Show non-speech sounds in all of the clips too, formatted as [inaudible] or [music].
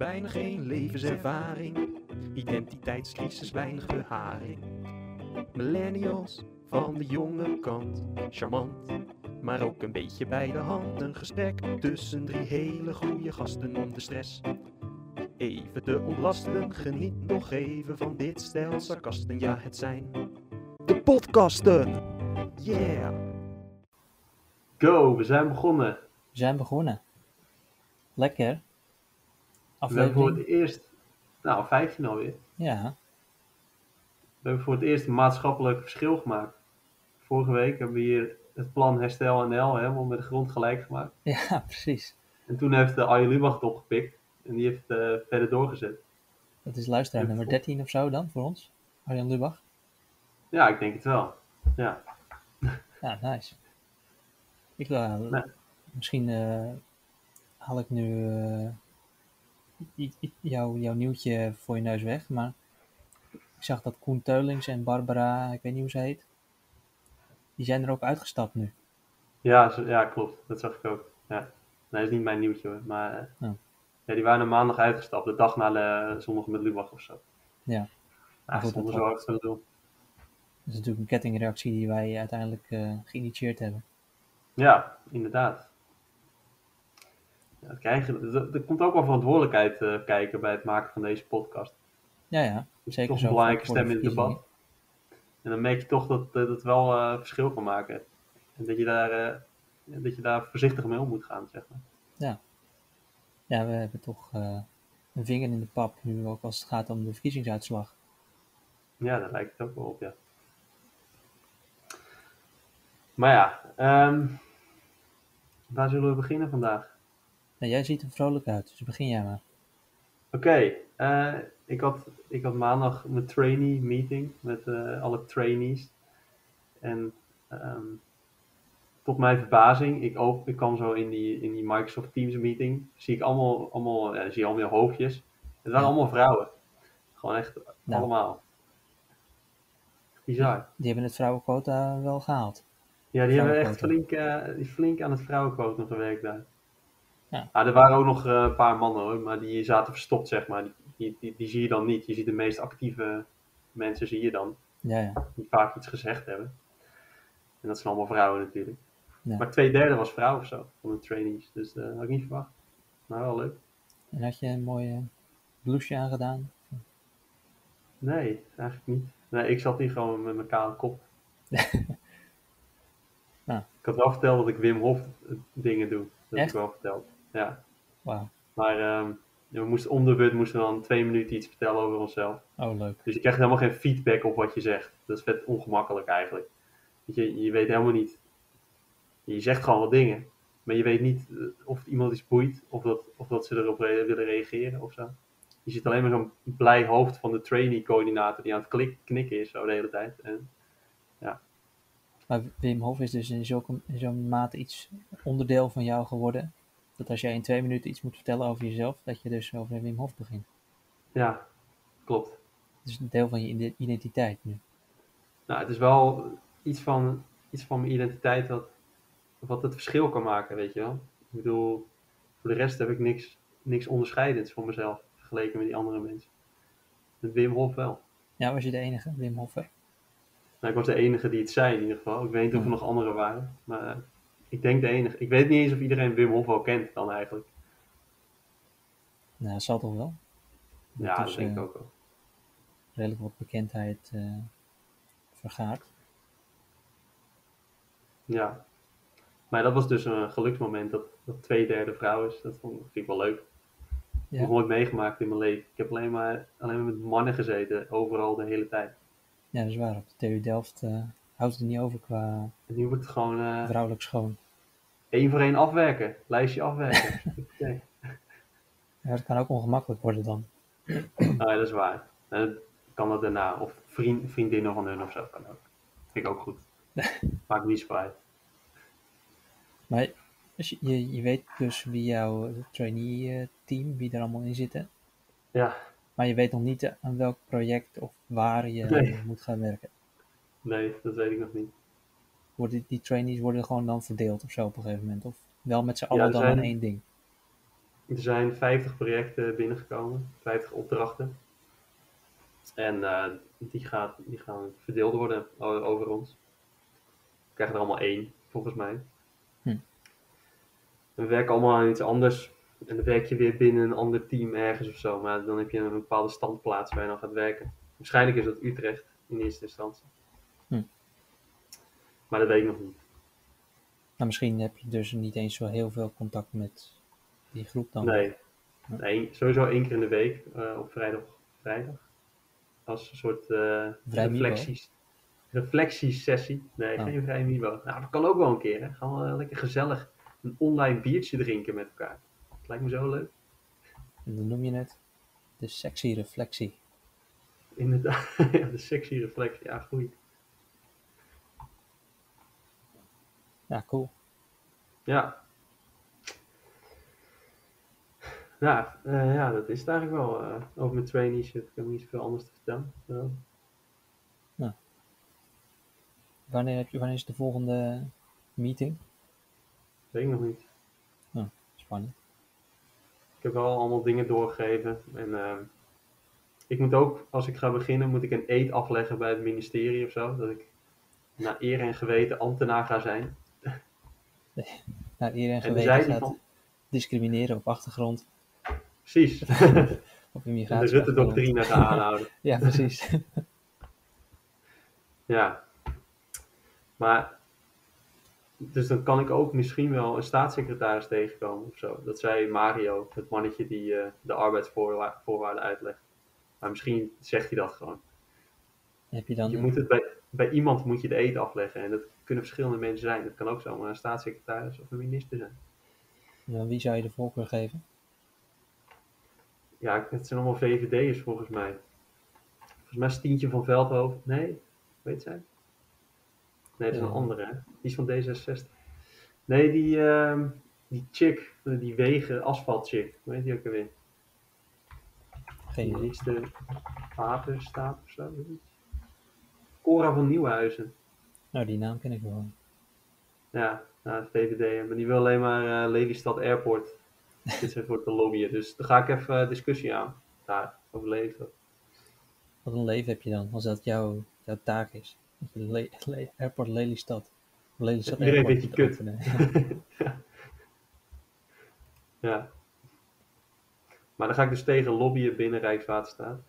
Bijna geen levenservaring, identiteitscrisis, weinig beharing. Millennials van de jonge kant, charmant, maar ook een beetje bij de hand. Een gesprek tussen drie hele goede gasten om de stress even te ontlasten. Geniet nog even van dit stel sarcasten, ja het zijn de podcasten. Yeah! Go, we zijn begonnen. We zijn begonnen. Lekker. We hebben voor het Aflevering. eerst, nou 15 alweer. Ja, We hebben voor het eerst een maatschappelijk verschil gemaakt. Vorige week hebben we hier het plan Herstel NL helemaal met de grond gelijk gemaakt. ja, [laughs] precies. En toen heeft de Arjen Lubach het opgepikt en die heeft het eh, verder doorgezet. Dat is luisteraar nummer vol- 13 of zo dan voor ons. Arjan Lubach. Ja, ik denk het wel. Ja, [laughs] Ja, nice. Ik wil, Nee. misschien eh, haal ik nu jouw jouw nieuwtje voor je neus weg, maar ik zag dat Koen Teulings en Barbara, ik weet niet hoe ze heet, die zijn er ook uitgestapt nu. ja, ja klopt. Dat zag ik ook. Ja. Nee, dat is niet mijn nieuwtje hoor. Maar eh, Oh. ja, die waren maandag uitgestapt. De dag na de zondag met Lubach of zo. Ja. Ja, goed, zonder dat zo hard te doen. Dat is natuurlijk een kettingreactie die wij uiteindelijk eh, geïnitieerd hebben. Ja, inderdaad. Ja, dat krijg je, er, er komt ook wel verantwoordelijkheid eh, kijken bij het maken van deze podcast. Ja, ja, zeker toch zo. een belangrijke voor de stem in het debat. En dan merk je toch dat dat het wel eh, verschil kan maken. En dat je daar, eh, dat je daar voorzichtig mee om moet gaan, zeg maar. Ja, we hebben toch eh, een vinger in de pap, nu ook als het gaat om de verkiezingsuitslag. Ja, daar lijkt het ook wel op, ja. Maar ja, ehm, waar zullen we beginnen vandaag? Nou, jij ziet er vrolijk uit, dus begin jij maar. Oké, eh, ik, had, ik had maandag mijn trainee meeting met eh, alle trainees. En ehm, tot mijn verbazing, ik, op, ik kwam zo in die, in die Microsoft Teams meeting, zie ik allemaal, allemaal, ja, zie allemaal hoofdjes. Het waren Ja. allemaal vrouwen. Gewoon echt Nou. allemaal. Bizar. Die hebben het vrouwenquota wel gehaald. Ja, die hebben echt Vrouwenquota. flink, die flink aan het vrouwenquotum gewerkt daar. Ja. Ah, er waren ook nog eh, een paar mannen hoor, maar die zaten verstopt zeg maar. Die, die, die, die zie je dan niet. Je ziet de meest actieve mensen zie je dan, Ja, ja. die vaak iets gezegd hebben. En dat zijn allemaal vrouwen natuurlijk. Ja. Maar twee derde was vrouw of zo, van de trainees. Dus dat had ik niet verwacht. Maar wel leuk. En had je een mooie blouseje aangedaan? Nee, eigenlijk niet. Nee, ik zat hier gewoon met mijn kale kop. Nou. [laughs] Ik had wel verteld dat ik Wim Hof eh, dingen doe. Dat heb ik wel verteld. Ja. Maar ehm, we moesten om de beurt moesten we dan twee minuten iets vertellen over onszelf. Oh, leuk. Dus je krijgt helemaal geen feedback op wat je zegt. Dat is vet ongemakkelijk eigenlijk. Want je, je weet helemaal niet. Je zegt gewoon wat dingen. Maar je weet niet eh, of iemand iets boeit. Of dat, of dat ze erop re- willen reageren of zo. Je ziet alleen maar zo'n blij hoofd van de trainee-coördinator die aan het klik, knikken is zo de hele tijd. En, Maar Wim Hof is dus in, zulke, in zo'n mate iets onderdeel van jou geworden. Dat als jij in twee minuten iets moet vertellen over jezelf, dat je dus over Wim Hof begint. ja, klopt. Het is een deel van je ide- identiteit nu. Nou, het is wel iets van, iets van mijn identiteit wat, wat het verschil kan maken, weet je wel. Ik bedoel, voor de rest heb ik niks, niks onderscheidends voor mezelf vergeleken met die andere mensen. Met Wim Hof wel. Ja, was je de enige, Wim Hof? Nou, ik was de enige die het zei in ieder geval. Ik weet niet of er nog anderen waren. Maar ik denk de enige. Ik weet niet eens of iedereen Wim Hof wel kent dan eigenlijk. Nou, dat zal toch wel? Ja, dat denk ik eh, ook wel. redelijk wat bekendheid eh, vergaart. Ja. Maar dat was dus een geluksmoment dat, dat twee derde vrouw is. Dat vond, vind ik wel leuk. Ik heb Ja. nog nooit meegemaakt in mijn leven. Ik heb alleen maar, alleen maar met mannen gezeten, overal de hele tijd. Ja, dat is waar. Op de TU Delft eh, houdt het niet over qua En nu wordt het gewoon eh vrouwelijk schoon. één voor één afwerken. Lijstje afwerken. [laughs] Oké. Ja, dat kan ook ongemakkelijk worden dan. Nou [clears throat] ja, dat is waar. Dan kan dat daarna. Of vriend, vriendinnen van hun of zo kan ook. Vind ik ook goed. [laughs] Maakt niet zo uit. Maar als je, je, je weet dus wie jouw trainee eh, team, wie er allemaal in zitten. Ja, Maar je weet nog niet eh, aan welk project of waar je Nee. moet gaan werken. Nee, dat weet ik nog niet. Worden die, trainees worden gewoon dan verdeeld of zo op een gegeven moment? Of wel met z'n allen dan zijn- aan één ding? er zijn 50 projecten binnengekomen, 50 opdrachten. En eh, die, gaat, die gaan verdeeld worden over ons. We krijgen er allemaal één, volgens mij. Hm. We werken allemaal aan iets anders. En dan werk je weer binnen een ander team ergens of zo. Maar dan heb je een bepaalde standplaats waar je dan gaat werken. Waarschijnlijk is dat Utrecht in eerste instantie. Maar dat weet ik nog niet. Nou, misschien heb je dus niet eens zo heel veel contact met die groep dan. Nee. Ja. nee, sowieso één keer in de week eh, op vrijdag. vrijdag. Als een soort eh reflecties, reflectiesessie. Nee, Oh. geen vrij Mibo. Nou, dat kan ook wel een keer. Hè. Gaan we lekker gezellig een online biertje drinken met elkaar. Dat lijkt me zo leuk. En dan noem je het de sexy reflectie. Inderdaad, [laughs] ja, de sexy reflectie. Ja, goed. Ja, cool. Ja. Ja, eh, ja, dat is het eigenlijk wel. eh, over mijn traineeship. Ik heb niet zoveel anders te vertellen. Wanneer, heb je, wanneer is de volgende meeting? Weet ik nog niet. Spannend. Ik heb wel allemaal dingen doorgegeven. En ehm, ik moet ook, als ik ga beginnen, moet ik een eed afleggen bij het ministerie of zo. Dat ik naar eer en geweten ambtenaar ga zijn. Nou, iedereen En geweten gaat van, discrimineren op achtergrond, precies, [laughs] op de immigratie. Rutte-doctrine gaan aanhouden. [laughs] Ja, precies. [laughs] Ja. Maar, dus dan kan ik ook misschien wel een staatssecretaris tegenkomen of zo. Dat zei Mario, het mannetje die eh, de arbeidsvoorwaarden uitlegt. Maar misschien zegt hij dat gewoon. heb je dan, Je moet het bij, bij iemand moet je de eet afleggen. En dat kunnen verschillende mensen zijn. Het kan ook zomaar een staatssecretaris of een minister zijn. wie zou je de voorkeur geven? Ja, het zijn allemaal VVD'ers volgens mij. Volgens mij is Tientje van Veldhoven. Nee, weet zij? Nee, dat is een andere, hè? Die is van D66. Nee, die, ehm, die chick, die wegen asfalt chick. Hoe heet die ook alweer? Geen Die idee. is de Waterstaat of zo. Cora van Nieuwenhuizen. Nou, die naam ken ik wel. Ja, nou, VVD. Maar die wil alleen maar eh, Lelystad Airport. [laughs] Dit zijn voor te lobbyen. Dus daar ga ik even eh, discussie aan. Daar, over Lelystad. Wat een leven heb je dan, als dat jouw, jouw taak is. Le Le- Airport Lelystad. Lelystad Iedereen vindt je moet openen. [laughs] Ja. Maar dan ga ik dus tegen lobbyen binnen Rijkswaterstaat.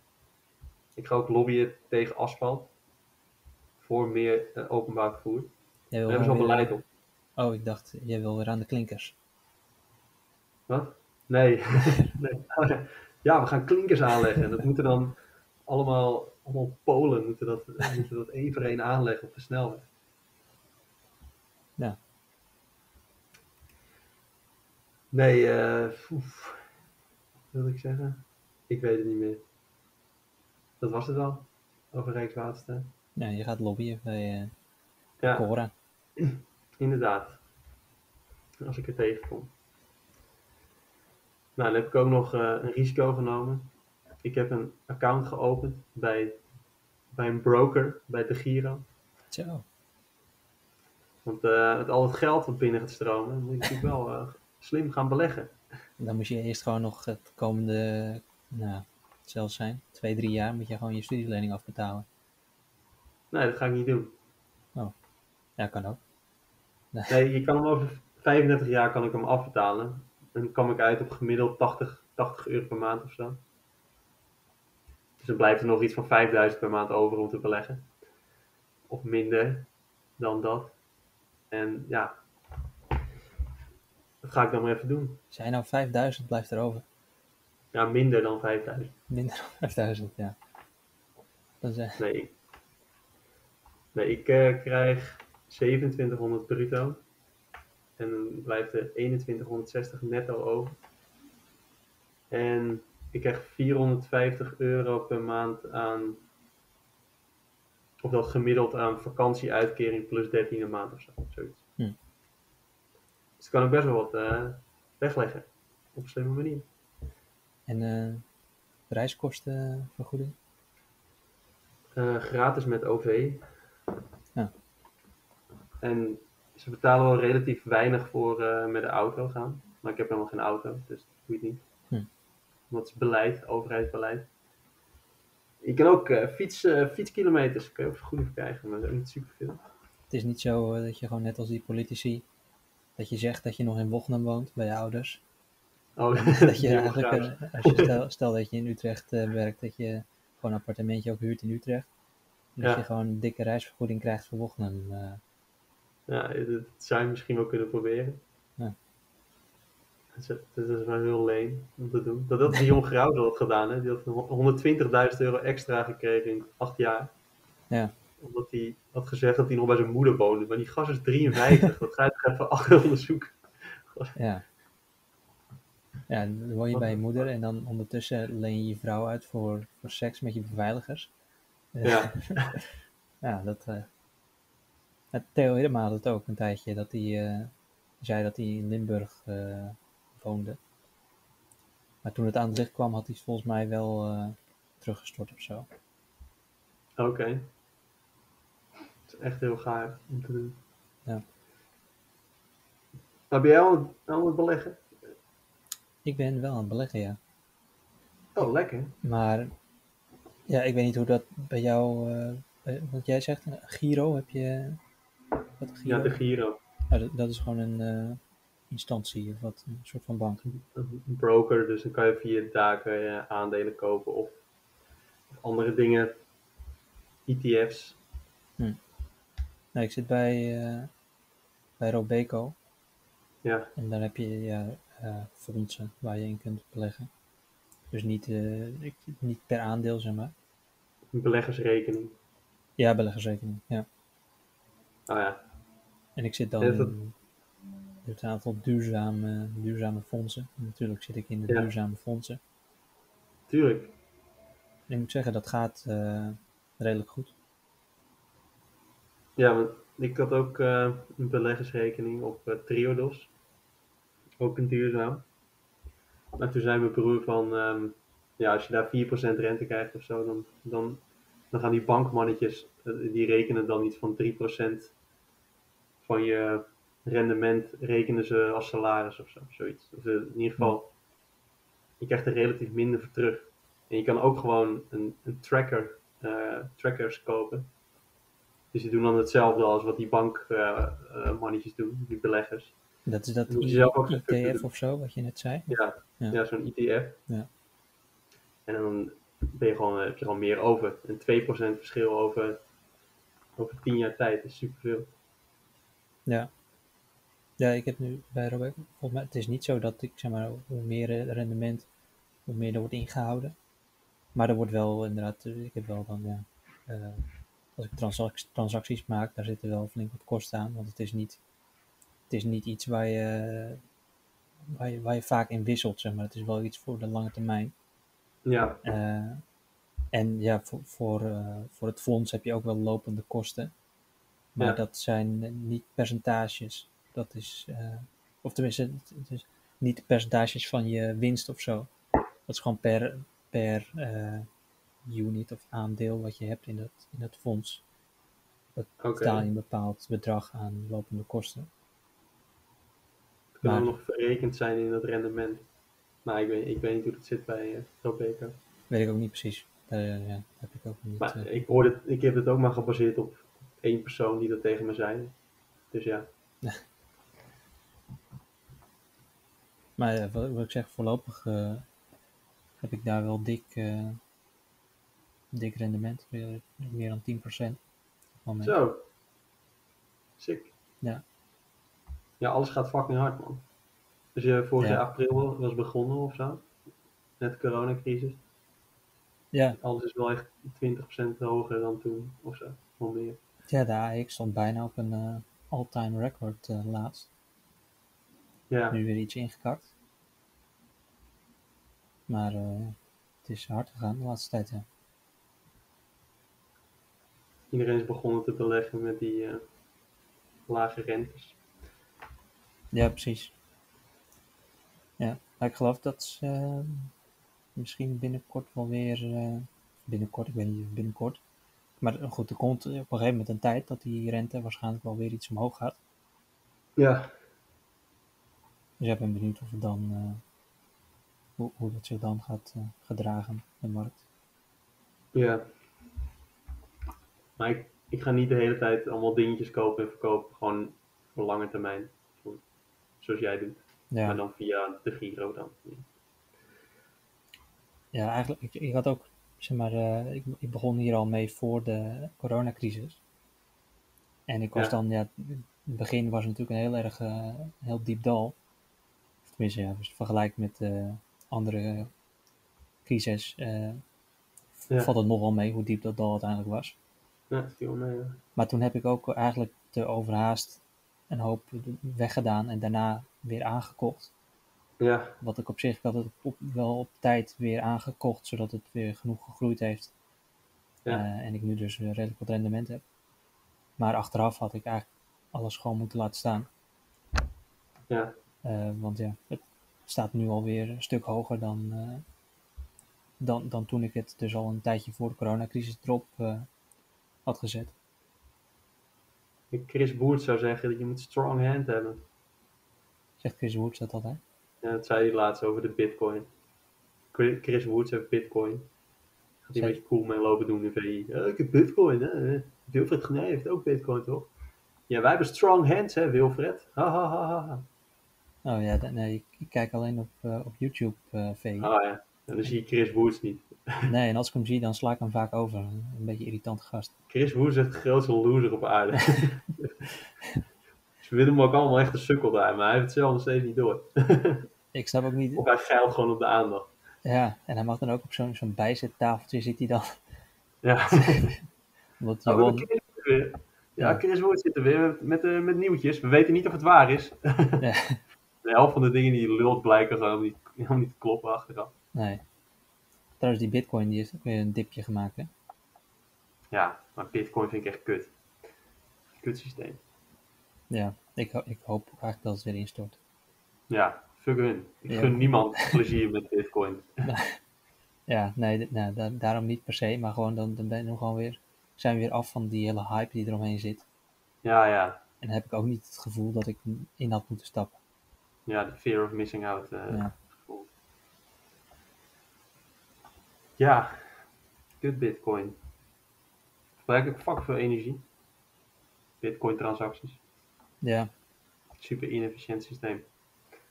Ik ga ook lobbyen tegen asfalt. Voor meer eh, openbaar vervoer. Daar wil hebben ze al beleid op. Oh, ik dacht, jij wil weer aan de klinkers. Wat? Nee. [laughs] nee. Ja, we gaan klinkers aanleggen. En dat moeten dan allemaal, allemaal Polen moeten dat, moeten dat één voor één aanleggen op de snelweg. Ja. Nee, eh oef. wat wil ik zeggen? Ik weet het niet meer. Dat was het wel. Over Rijkswaterstaat. Ja, je gaat lobbyen bij Ja, Cora. [clears throat] inderdaad. Als ik er tegenkom. Nou, dan heb ik ook nog eh, een risico genomen. Ik heb een account geopend bij, bij een broker, bij de Giro. Zo. Want eh, met al het geld wat binnen gaat stromen, moet je natuurlijk wel slim gaan beleggen. Dan moet je eerst gewoon nog het komende, nou, zelfs zijn, twee, drie jaar moet je gewoon je studielening afbetalen. Nee, dat ga ik niet doen. Ja, kan ook. Nee, je kan hem over 35 jaar kan ik hem afbetalen. En dan kom ik uit op gemiddeld 80, 80 euro per maand of zo. Dus dan blijft er nog iets van 5000 per maand over om te beleggen. Of minder dan dat. En ja, dat ga ik dan maar even doen. Zijn nou 5000 blijft er over. Ja, minder dan 5000. Minder dan 5000, ja. Dat is, eh, Nee, nee, ik eh, krijg 2700 bruto. En dan blijft er 2160 netto over. En ik krijg 450 euro per maand aan. Of dat gemiddeld aan vakantieuitkering plus 13 een maand of zo. Zoiets. Hm. Dus kan ik best wel wat eh, wegleggen. Op een slimme manier. en eh reiskostenvergoeding? Eh, gratis met OV. Ja. En ze betalen wel relatief weinig voor eh, met de auto gaan. Maar ik heb helemaal geen auto. Dus Weet niet. Hm. Dat is beleid, overheidsbeleid. Je kan ook eh, fiets, eh, fietskilometers kun je ook vergoeding krijgen, maar dat is ook niet superveel. Het is niet zo dat je gewoon net als die politici, dat je zegt dat je nog in Wochnum woont bij je ouders. Oh, [laughs] dat je eigenlijk, als je stel, stel dat je in Utrecht werkt, dat je gewoon een appartementje ook huurt in Utrecht. Dat Ja. je gewoon een dikke reisvergoeding krijgt voor Wochnum. eh. Ja, dat zou je misschien wel kunnen proberen. Ja. Dat is, dat is wel heel leen om te doen. Dat had die jong Grauwde had gedaan. Hè? Die had 120.000 euro extra gekregen in acht jaar. Ja. Omdat hij had gezegd dat hij nog bij zijn moeder woonde. Maar die gast is 53. dat ga je toch even achter [laughs] onderzoeken. Ja. Ja, dan woon je bij je moeder en dan ondertussen leen je je vrouw uit voor, voor seks met je beveiligers. Ja. [laughs] ja, dat. eh het Theo Hiddema had het ook een tijdje dat hij eh, zei dat hij in Limburg eh, woonde. Maar toen het aan het licht kwam, had hij het volgens mij wel teruggestort of zo. Oké. Het is echt heel gaar om te doen. Ja. Maar ben jij al aan het beleggen? Ik ben wel aan het beleggen, ja. Oh, lekker. Maar ja, ik weet niet hoe dat bij jou. eh, eh, wat jij zegt, Giro heb je. Wat Giro? Ja, de Giro. Dat, dat is gewoon een eh, instantie of wat, een soort van bank. een broker, dus dan kan je via kan je aandelen kopen of, andere dingen, ETF's. Nou, ik zit bij, eh, bij Robeco Ja, en daar heb je ja, eh, fondsen waar je in kunt beleggen. Dus niet, eh, ik, niet per aandeel, zeg maar. een beleggersrekening. Ja, beleggersrekening, ja. Nou ja, En ik zit dan dat- in een aantal duurzame, duurzame fondsen. En natuurlijk zit ik in de Ja. duurzame fondsen. tuurlijk. En ik moet zeggen, dat gaat eh, redelijk goed. Ja, want ik had ook eh, een beleggersrekening op Triodos. Ook een duurzaam. Maar toen zei mijn broer van, ehm, ja, als je daar 4% rente krijgt of zo, dan, dan, dan gaan die bankmannetjes, eh, die rekenen dan iets van 3% van je rendement, rekenen ze als salaris of zo, zoiets. Of eh, in ieder geval, je krijgt er relatief minder voor terug. En je kan ook gewoon een, een tracker, eh, trackers kopen. Dus die doen dan hetzelfde als wat die bankmannetjes doen, die beleggers. Dat is dat zelf ook ITF of zo, wat je net zei. Ja, Ja. ja. zo'n ETF. Ja. En dan ben je gewoon, heb je gewoon meer over. En 2% verschil over, over 10 jaar tijd is superveel. Ja. Ja, ik heb nu bij Robeco, volgens mij, het is niet zo dat ik, zeg maar, hoe meer eh, rendement, hoe meer er wordt ingehouden. Maar er wordt wel inderdaad, eh, ik heb wel dan, ja, eh, als ik transac- transacties maak, daar zitten wel flink wat kosten aan, want het is niet, het is niet iets waar je, waar je, waar je vaak in wisselt, zeg maar. Het is wel iets voor de lange termijn. Ja, Eh, en ja, voor, voor, eh, voor het fonds heb je ook wel lopende kosten. Maar Ja. dat zijn niet percentages. Dat is, eh, of tenminste, het, is niet percentages van je winst of zo. Dat is gewoon per, per unit of aandeel wat je hebt in dat, in dat fonds. Dat betaal je een bepaald bedrag aan lopende kosten. Het nog verrekend zijn in dat rendement. Maar ik weet, ik weet niet hoe dat zit bij uh, Robeco. Weet ik ook niet precies. Eh, ja, heb ik ook niet. Maar eh, ik, hoorde het, ik heb het ook maar gebaseerd op één persoon die dat tegen me zei. Dus ja, [laughs] Maar ja, wat, wat ik zeg, voorlopig eh, heb ik daar wel dik, eh, dik rendement. Meer, meer dan 10%. op het moment. zo. Sick. Ja. Ja, alles gaat fucking hard, man. Dus je vorig Ja. jaar april was begonnen of zo. Net de coronacrisis. Ja, Alles is wel echt 20% hoger dan toen of zo. Of meer. ja, de AX stond bijna op een eh, all-time record eh, laatst. Ja, Nu weer iets ingekakt. Maar eh, het is hard gegaan de laatste tijd, ja. iedereen is begonnen te beleggen met die lage rentes. Ja, precies. Ja, maar ik geloof dat ze eh, misschien binnenkort wel weer, eh, binnenkort, ik weet niet of binnenkort, maar goed, er komt op een gegeven moment een tijd dat die rente waarschijnlijk wel weer iets omhoog gaat. Ja, Dus ik ben benieuwd of het dan, eh, hoe, hoe dat zich dan gaat eh, gedragen, de markt. Ja. Maar ik, ik ga niet de hele tijd allemaal dingetjes kopen en verkopen. Gewoon voor lange termijn. Zo- Zoals jij doet. Ja. Maar dan via de Giro dan. Ja, eigenlijk, ik, ik had ook, zeg maar, eh, ik, ik begon hier al mee voor de coronacrisis. En ik was Ja. dan, ja, in het begin was het natuurlijk een heel erg, eh, heel diep dal. Tenminste, ja, het vergelijkt met eh, andere crisis, Ja. valt het nogal mee hoe diep dat dal uiteindelijk was. Ja, dat viel mee. ja. Maar toen heb ik ook eigenlijk te overhaast een hoop weggedaan en daarna weer aangekocht. Ja, Wat ik op zich, ik had het op, wel op tijd weer aangekocht, zodat het weer genoeg gegroeid heeft. Ja. Eh, en ik nu dus redelijk wat rendement heb. Maar achteraf had ik eigenlijk alles gewoon moeten laten staan. ja. Eh, want ja, het staat nu alweer een stuk hoger dan, eh, dan, dan toen ik het dus al een tijdje voor de coronacrisis erop had gezet. Chris Boert zou zeggen dat je moet strong hand hebben. Zegt Chris Woods dat altijd? Ja, dat zei hij laatst over de bitcoin. Chris Woods heeft bitcoin. Gaat hij een beetje cool mee lopen doen in VI. Ja, ik heb bitcoin, hè. Wilfred Gené heeft ook bitcoin, toch? Ja, wij hebben strong hands, hè, Wilfred. Ha, ha, ha, ha. Oh ja, nee, ik, kijk alleen op, eh, op YouTube eh VI. Ah ja, en dan zie je Chris Woods niet. Nee, en als ik hem zie, dan sla ik hem vaak over. Een beetje irritante gast. Chris Woods is de grootste loser op aarde. [laughs] Ze willen hem ook allemaal echt een sukkel daar, maar hij heeft het zelf nog steeds niet door. [laughs] Ik snap ook niet. Of hij geilt gewoon op de aandacht. Ja, en hij mag dan ook op zo'n zo'n bijzettafeltje zit hij dan. Ja. [laughs] Omdat Oh, Johan, Chris Woods weer. Ja. Chris Woods zit er weer met, eh, met nieuwtjes. We weten niet of het waar is. Ja. De helft van de dingen die lult blijken gewoon niet, helemaal niet te kloppen achteraf. Nee. Trouwens, die Bitcoin die heeft ook weer een dipje gemaakt. Hè? Ja, maar Bitcoin vind ik echt kut. Kut systeem. Ja, ik, ik hoop eigenlijk dat het weer instort. Ja, fuck hun. Ik Ja. gun niemand plezier met Bitcoin. [laughs] Ja, nee, nou, da- daarom niet per se, maar gewoon dan, dan ben je gewoon weer, zijn we weer af van die hele hype die eromheen zit. Ja, ja. En heb ik ook niet het gevoel dat ik in had moeten stappen. Ja, de fear of missing out eh, Ja. gevoel. Ja, kut Bitcoin. Gebruik ik fuck veel energie. Bitcoin transacties. Ja, Super inefficiënt systeem.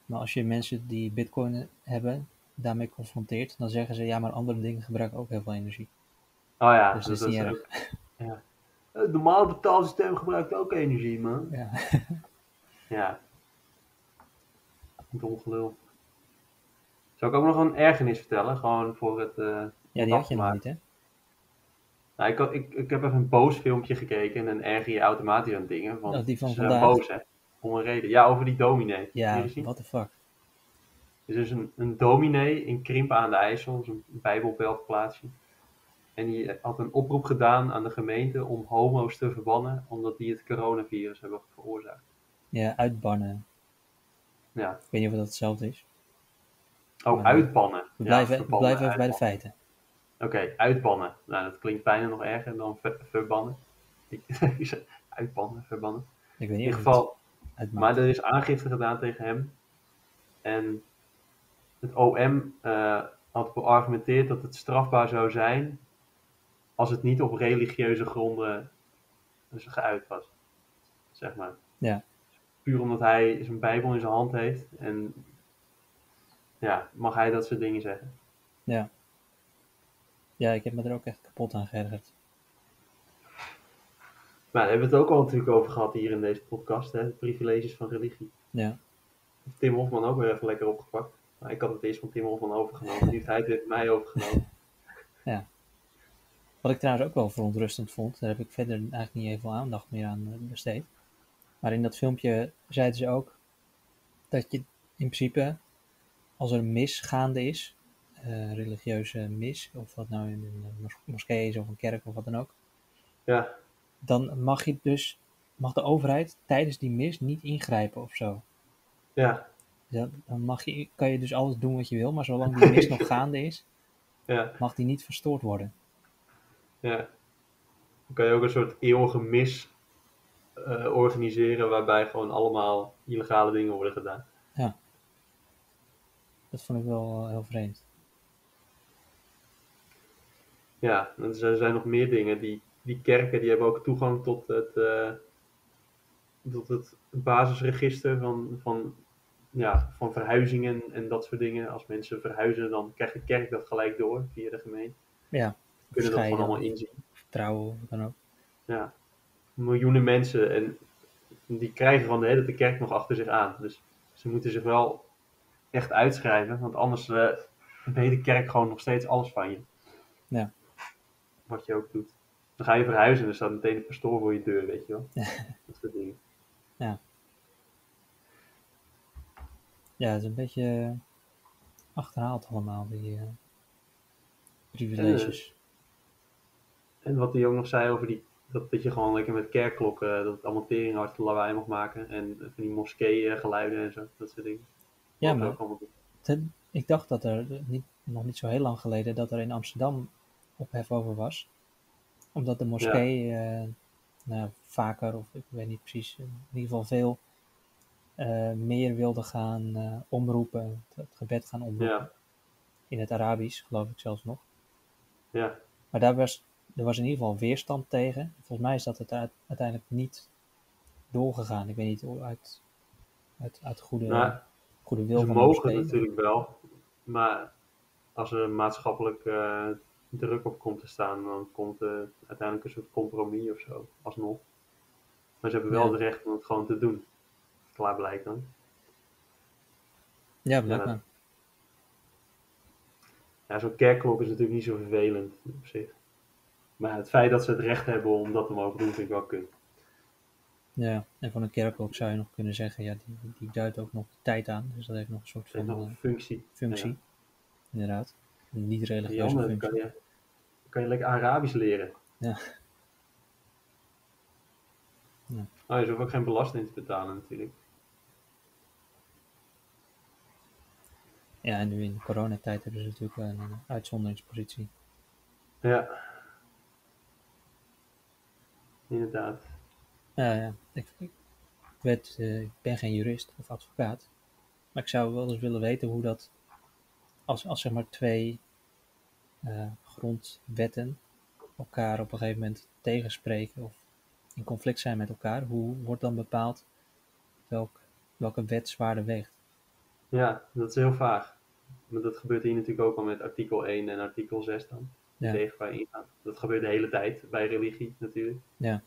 maar als je mensen die Bitcoin hebben daarmee confronteert, dan zeggen ze ja, maar andere dingen gebruiken ook heel veel energie. Oh ja, Dus dat is niet erg. ook- [laughs] ja. Het normale betaalsysteem gebruikt ook energie, man. Ja, [laughs] Ja. Dom gelul. Zou ik ook nog een ergernis vertellen? Gewoon voor het... eh, ja die had je nog niet, hè? Nou, ik, had- ik, ik heb even een boos filmpje gekeken en dan erger je automatisch aan dingen. Want Oh, die van ze zijn boos, hè. Om een reden. Ja, over die dominee. Ja, what the fuck. Er is dus een, een dominee in Krimpen aan de IJssel, een bijbelbeltplaatsje. En die had een oproep gedaan aan de gemeente om homo's te verbannen, omdat die het coronavirus hebben veroorzaakt. Ja, uitbannen. Ja. Ik weet niet of dat hetzelfde is. Oh, Maar- uitbannen. We Ja, we blijven even bij de feiten. Oké, uitbannen. Nou, dat klinkt bijna nog erger dan ver- verbannen. [laughs] Uitbannen, verbannen. Ik weet In niet ieder of het geval, maar er is aangifte gedaan tegen hem. En het OM eh, had beargumenteerd dat het strafbaar zou zijn als het niet op religieuze gronden dus geuit was. Zeg maar. Ja. Puur omdat hij zijn Bijbel in zijn hand heeft. En ja, mag hij dat soort dingen zeggen. Ja. Ja, ik heb me er ook echt kapot aan geërgerd. Maar daar hebben we het ook al natuurlijk over gehad hier in deze podcast. Hè? De privileges van religie. Ja. Tim Hofman ook weer even lekker opgepakt. Maar ik had het eerst van Tim Hofman overgenomen. Nu heeft hij het weer mij overgenomen. [laughs] Wat ik trouwens ook wel verontrustend vond, daar heb ik verder eigenlijk niet heel veel aandacht meer aan eh, besteed. Maar in dat filmpje zeiden ze ook dat je in principe, als er een mis gaande is, religieuze mis, of wat nou in een mos- moskee is of een kerk of wat dan ook, Ja, dan mag je dus, mag de overheid tijdens die mis niet ingrijpen of zo. ja, Ja, Dan mag je, kan je dus alles doen wat je wil, maar zolang die [laughs] mis nog gaande is, ja, mag die niet verstoord worden. ja. Dan kan je ook een soort eeuwige mis eh, organiseren waarbij gewoon allemaal illegale dingen worden gedaan. Ja. dat vond ik wel heel vreemd. Ja, en er zijn- nog meer dingen. Die, die kerken die hebben ook toegang tot het, eh, tot het basisregister van, van, ja, van verhuizingen en dat soort dingen. Als mensen verhuizen, dan krijgt de kerk dat gelijk door via de gemeente. Ja, kunnen dat gewoon allemaal inzien. trouwen dan ook. Ja, miljoenen mensen en die krijgen van de hele de kerk nog achter zich aan. Dus ze moeten zich wel echt uitschrijven, want anders eh weet de kerk gewoon nog steeds alles van je. Ja. Wat je ook doet. Dan ga je verhuizen en er staat meteen een pastoor voor je deur, weet je wel. [laughs] dat soort dingen. Ja, het is een beetje achterhaald allemaal, die eh, privileges. En wat hij ook nog zei over die, dat, dat je gewoon lekker met kerkklokken, eh, dat het allemaal tering hard lawaai mag maken. En van die moskee geluiden en zo, dat soort dingen. ja, maar ten- ik dacht dat er niet, nog niet zo heel lang geleden dat er in Amsterdam ophef over was. Omdat de moskee eh, nou, vaker, of ik weet niet precies, in ieder geval veel eh, meer wilde gaan eh, omroepen, het, het gebed gaan omroepen. Ja, In het Arabisch, geloof ik zelfs nog. ja. Maar daar was, er was in ieder geval weerstand tegen. Volgens mij is dat het uit- uiteindelijk niet doorgegaan. Ik weet niet, uit, uit, uit goede, Nou, goede wil Ze van de mogen natuurlijk wel, maar als er maatschappelijk druk op komt te staan, dan komt er uiteindelijk een soort compromis of zo, alsnog. Maar ze hebben wel Ja. het recht om het gewoon te doen. Klaar blijkt dan. Ja, blijkbaar. Ja, zo'n kerkklok is natuurlijk niet zo vervelend op zich. Maar het feit dat ze het recht hebben om dat te mogen doen, vind ik wel kut. Ja, en van een kerkklok zou je nog kunnen zeggen, ja, die, die duidt ook nog de tijd aan. Dus dat heeft nog een soort van eh, een functie. functie. Ja. Inderdaad. Andere functie. kan je, kan je lekker Arabisch leren. Ja. Ja. Oh, je hoeft ook geen belasting te betalen natuurlijk. Ja, en nu in de coronatijd hebben ze natuurlijk een, een uitzonderingspositie. Ja. Inderdaad. Ja, ja. Ik, ik, weet, eh, ik ben geen jurist of advocaat. Maar ik zou wel eens willen weten hoe dat, als, als zeg maar twee eh, grondwetten elkaar op een gegeven moment tegenspreken of in conflict zijn met elkaar, hoe wordt dan bepaald welk, welke wet zwaarder weegt? Ja, dat is heel vaag. Maar dat gebeurt hier natuurlijk ook al met artikel 1 en artikel 6 dan. Ja. tegen elkaar ingaan. Dat gebeurt de hele tijd bij religie natuurlijk. Ja.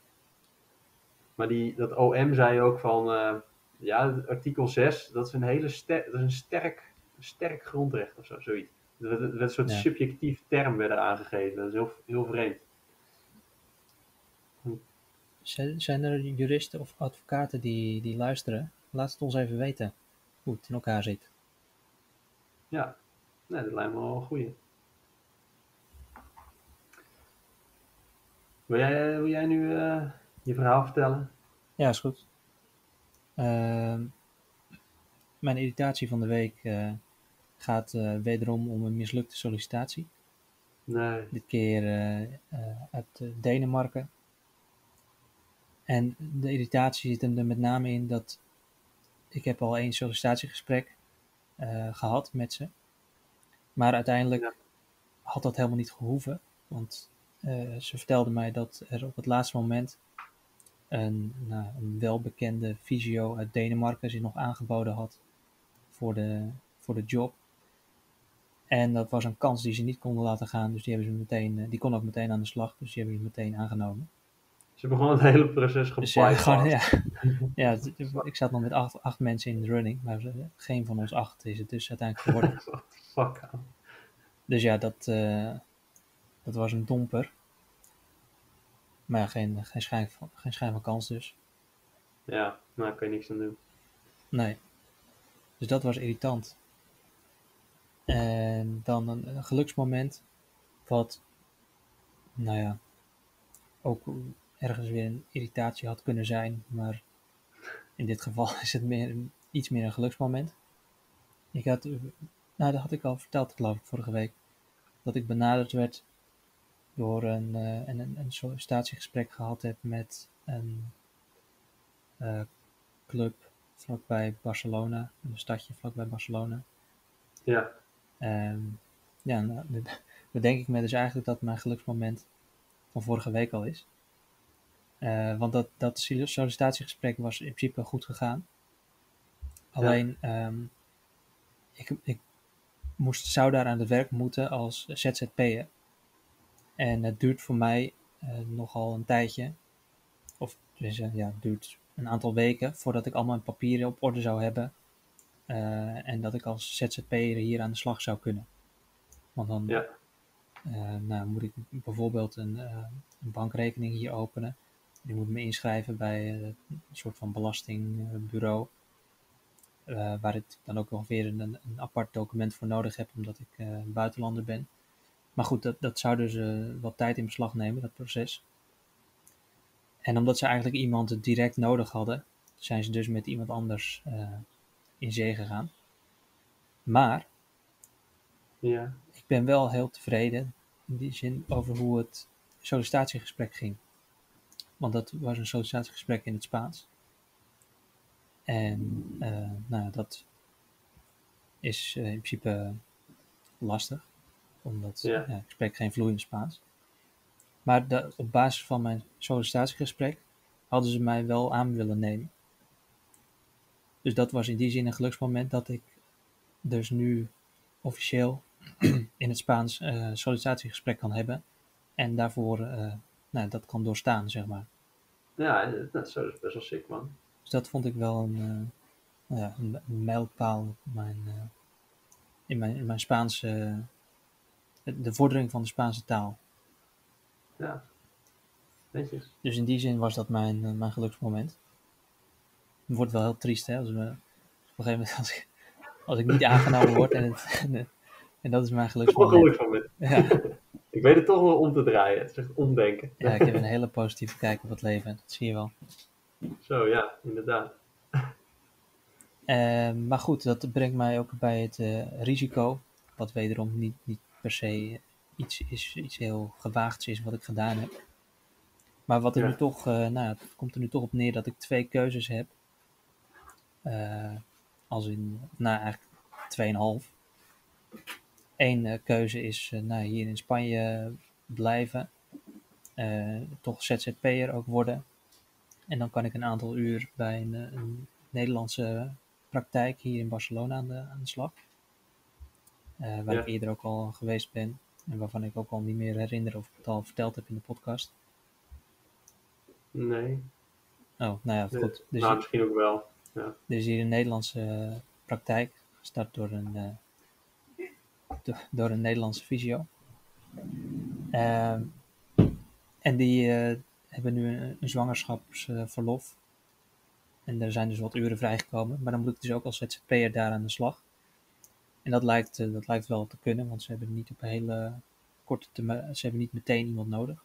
Maar die, dat OM zei ook van, eh, ja, artikel 6, dat is een hele ster, dat is een sterk, sterk grondrecht of zo, zoiets. Er werd, een soort Ja. subjectief term werd er aangegeven. Dat is heel, heel vreemd. Zijn, zijn er juristen of advocaten die, die luisteren? Laat het ons even weten hoe het in elkaar zit. Ja, nee, dat lijkt me wel een goeie. Wil jij, wil jij nu eh, je verhaal vertellen? Ja, is goed. Ehm, mijn irritatie van de week eh, gaat eh, wederom om een mislukte sollicitatie. Nee. Dit keer eh, eh, uit Denemarken. En de irritatie zit hem er met name in dat ik heb al één sollicitatiegesprek eh, gehad met ze. Maar uiteindelijk Ja. had dat helemaal niet gehoeven. Want ze vertelde mij dat er op het laatste moment een, nou, een welbekende fysio uit Denemarken zich nog aangeboden had voor de, voor de job. En dat was een kans die ze niet konden laten gaan. Dus die, hebben ze meteen, eh, die kon ook meteen aan de slag. Dus die hebben ze meteen aangenomen. Ze begon het hele proces Dus ja, gebypast. [laughs] gewoon, ja, ja, ik zat nog met acht, acht mensen in de running. Maar ze- geen van ons acht is het dus uiteindelijk geworden. [laughs] Fuck. Dus ja, dat, eh, dat was een domper. Maar ja, geen, geen, schijn, van, geen schijn van kans dus. Ja, nou kan je niks aan doen. Nee. Dus dat was irritant. En dan een, geluksmoment. Wat, nou ja, ook ergens weer een irritatie had kunnen zijn. Maar in dit geval [laughs] is het meer, iets meer een geluksmoment. Ik had, nou dat had ik al verteld geloof ik vorige week. Dat ik benaderd werd door een, en een, een sollicitatiegesprek gehad heb met een eh, club vlakbij Barcelona, een stadje vlakbij Barcelona. Ja, Ehm, ja, nou, [laughs] dat- dat denk ik me dus eigenlijk dat mijn geluksmoment van vorige week al is. Eh, want dat, dat sollicitatiegesprek was in principe goed gegaan. Alleen, ehm, ik, ik moest, zou daar aan het werk moeten als ZZP'er. En het duurt voor mij eh, nogal een tijdje. Of dus, ja, het duurt een aantal weken voordat ik al mijn papieren op orde zou hebben. Eh, en dat ik als ZZP'er hier aan de slag zou kunnen. Want dan Ja. eh, nou, moet ik bijvoorbeeld een, eh, een bankrekening hier openen. Die moet me inschrijven bij een soort van belastingbureau. waar ik dan ook nog weer een, een apart document voor nodig heb, omdat ik buitenlander ben. Maar goed, dat, dat zou dus wat tijd in beslag nemen, dat proces. En omdat ze eigenlijk iemand direct nodig hadden, zijn ze dus met iemand anders in zee gegaan. Maar ja, ik ben wel heel tevreden in die zin over hoe het sollicitatiegesprek ging. Want dat was een sollicitatiegesprek in het Spaans. En eh, nou, dat is eh, in principe lastig, omdat Ja. ja, ik spreek geen vloeiend Spaans. Maar de- op basis van mijn sollicitatiegesprek hadden ze mij wel aan willen nemen. Dus dat was in die zin een geluksmoment dat ik dus nu officieel [clears throat] in het Spaans eh sollicitatiegesprek kan hebben. En daarvoor eh, nou, dat kan doorstaan, zeg maar. ja dat is best wel sick, man. Dus dat vond ik wel een, nou ja, een, een mijlpaal op mijn, in, mijn, in mijn Spaanse, de de vordering van de Spaanse taal. Ja, netjes. Dus in die zin was dat mijn, mijn geluksmoment. Het wordt wel heel triest, hè, als, we, op een gegeven moment als ik, als ik niet aangenomen word en, het, en, en dat is mijn Toch wel geluksmoment. geluk van me. Ja, Ik weet het toch wel om te draaien. Het is echt omdenken. ja, ik heb een hele positieve kijk op het leven, dat zie je wel. Zo, ja, inderdaad. Eh, maar goed, dat brengt mij ook bij het eh, risico, wat wederom niet, niet per se iets, is, iets heel gewaagds is wat ik gedaan heb. Maar wat er Ja. nu toch, eh, nou, het komt er nu toch op neer dat ik twee keuzes heb. Eh, als in, nou eigenlijk tweeënhalf. Eén eh, keuze is eh, nou, hier in Spanje blijven. Toch ZZP'er ook worden. En dan kan ik een aantal uur bij een, een Nederlandse praktijk hier in Barcelona aan de, aan de slag. Waar Ja. ik eerder ook al geweest ben. En waarvan ik ook al niet meer herinner of ik het al verteld heb in de podcast. Nee. Oh, nou ja, Nee. goed. Dus nou, misschien ook wel. Er is hier een Nederlandse eh, praktijk, gestart door een, eh, do- door een Nederlandse fysio. Ehm, en die eh, hebben nu een, zwangerschapsverlof. en er zijn dus wat uren vrijgekomen. Maar dan moet ik dus ook als ZZP'er daar aan de slag. En dat lijkt, eh, dat lijkt wel te kunnen, want ze hebben niet op hele korte termijn, ze hebben niet meteen iemand nodig.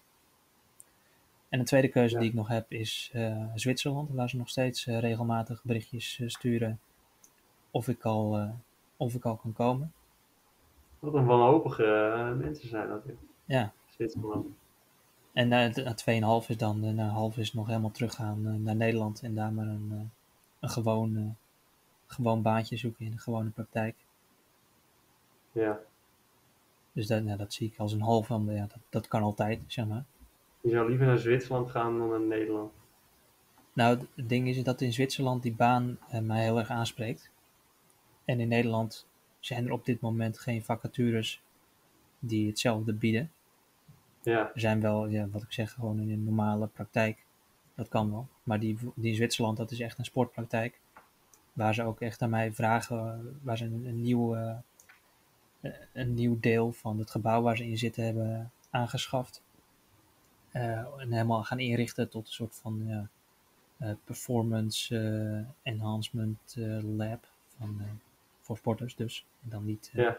En een tweede keuze Ja. die ik nog heb is eh, Zwitserland, waar ze nog steeds eh, regelmatig berichtjes eh, sturen of ik, al, of ik al kan komen. Wat een wanhopige mensen zijn dat. Ja, Zwitserland. en na, na 2,5 is dan, na half is nog helemaal teruggaan naar Nederland en daar maar een, een gewoon, gewoon baantje zoeken in een gewone praktijk. Ja. Dus dat, nou, dat zie ik als een half, want ja, dat, dat kan altijd, zeg maar. Je zou liever naar Zwitserland gaan dan naar Nederland. Nou, het ding is dat in Zwitserland die baan eh, mij heel erg aanspreekt. En in Nederland zijn er op dit moment geen vacatures die hetzelfde bieden. Ja, Er zijn wel, ja, wat ik zeg, gewoon in een normale praktijk. Dat kan wel. Maar die, die in Zwitserland, dat is echt een sportpraktijk. Waar ze ook echt aan mij vragen, eh, waar ze een, een nieuw, eh, een nieuw deel van het gebouw waar ze in zitten hebben aangeschaft. Eh, en helemaal gaan inrichten tot een soort van eh, performance eh, enhancement lab van, voor sporters dus. En dan niet, Ja.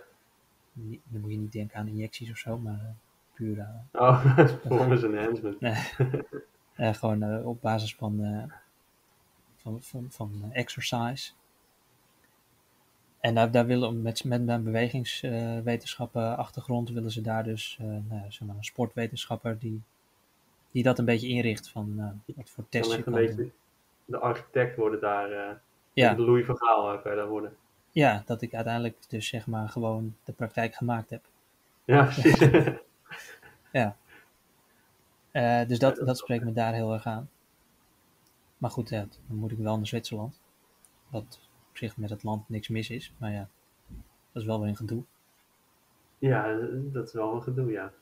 niet- dan moet je niet denken aan injecties of zo, maar puur eh, oh, [laughs] performance enhancement. [laughs] Nee. Gewoon op basis van, van, van, van exercise. En daar, daar willen met, met mijn bewegingswetenschappen achtergrond willen ze daar dus eh, nou, ja, zeg maar een sportwetenschapper die, die dat een beetje inricht van eh, wat voor Dan tests je een beetje de architect worden daar. eh Ja, De Louis van Gaal eh, worden. ja, dat ik uiteindelijk dus zeg maar gewoon de praktijk gemaakt heb. Ja, [laughs] precies. Ja. Dus dat, dat dat spreekt me daar heel erg aan. Maar goed, ja, dan moet ik wel naar Zwitserland. Wat op zich met het land niks mis is. Maar ja, dat is wel weer een gedoe. ja, dat is wel een gedoe, ja.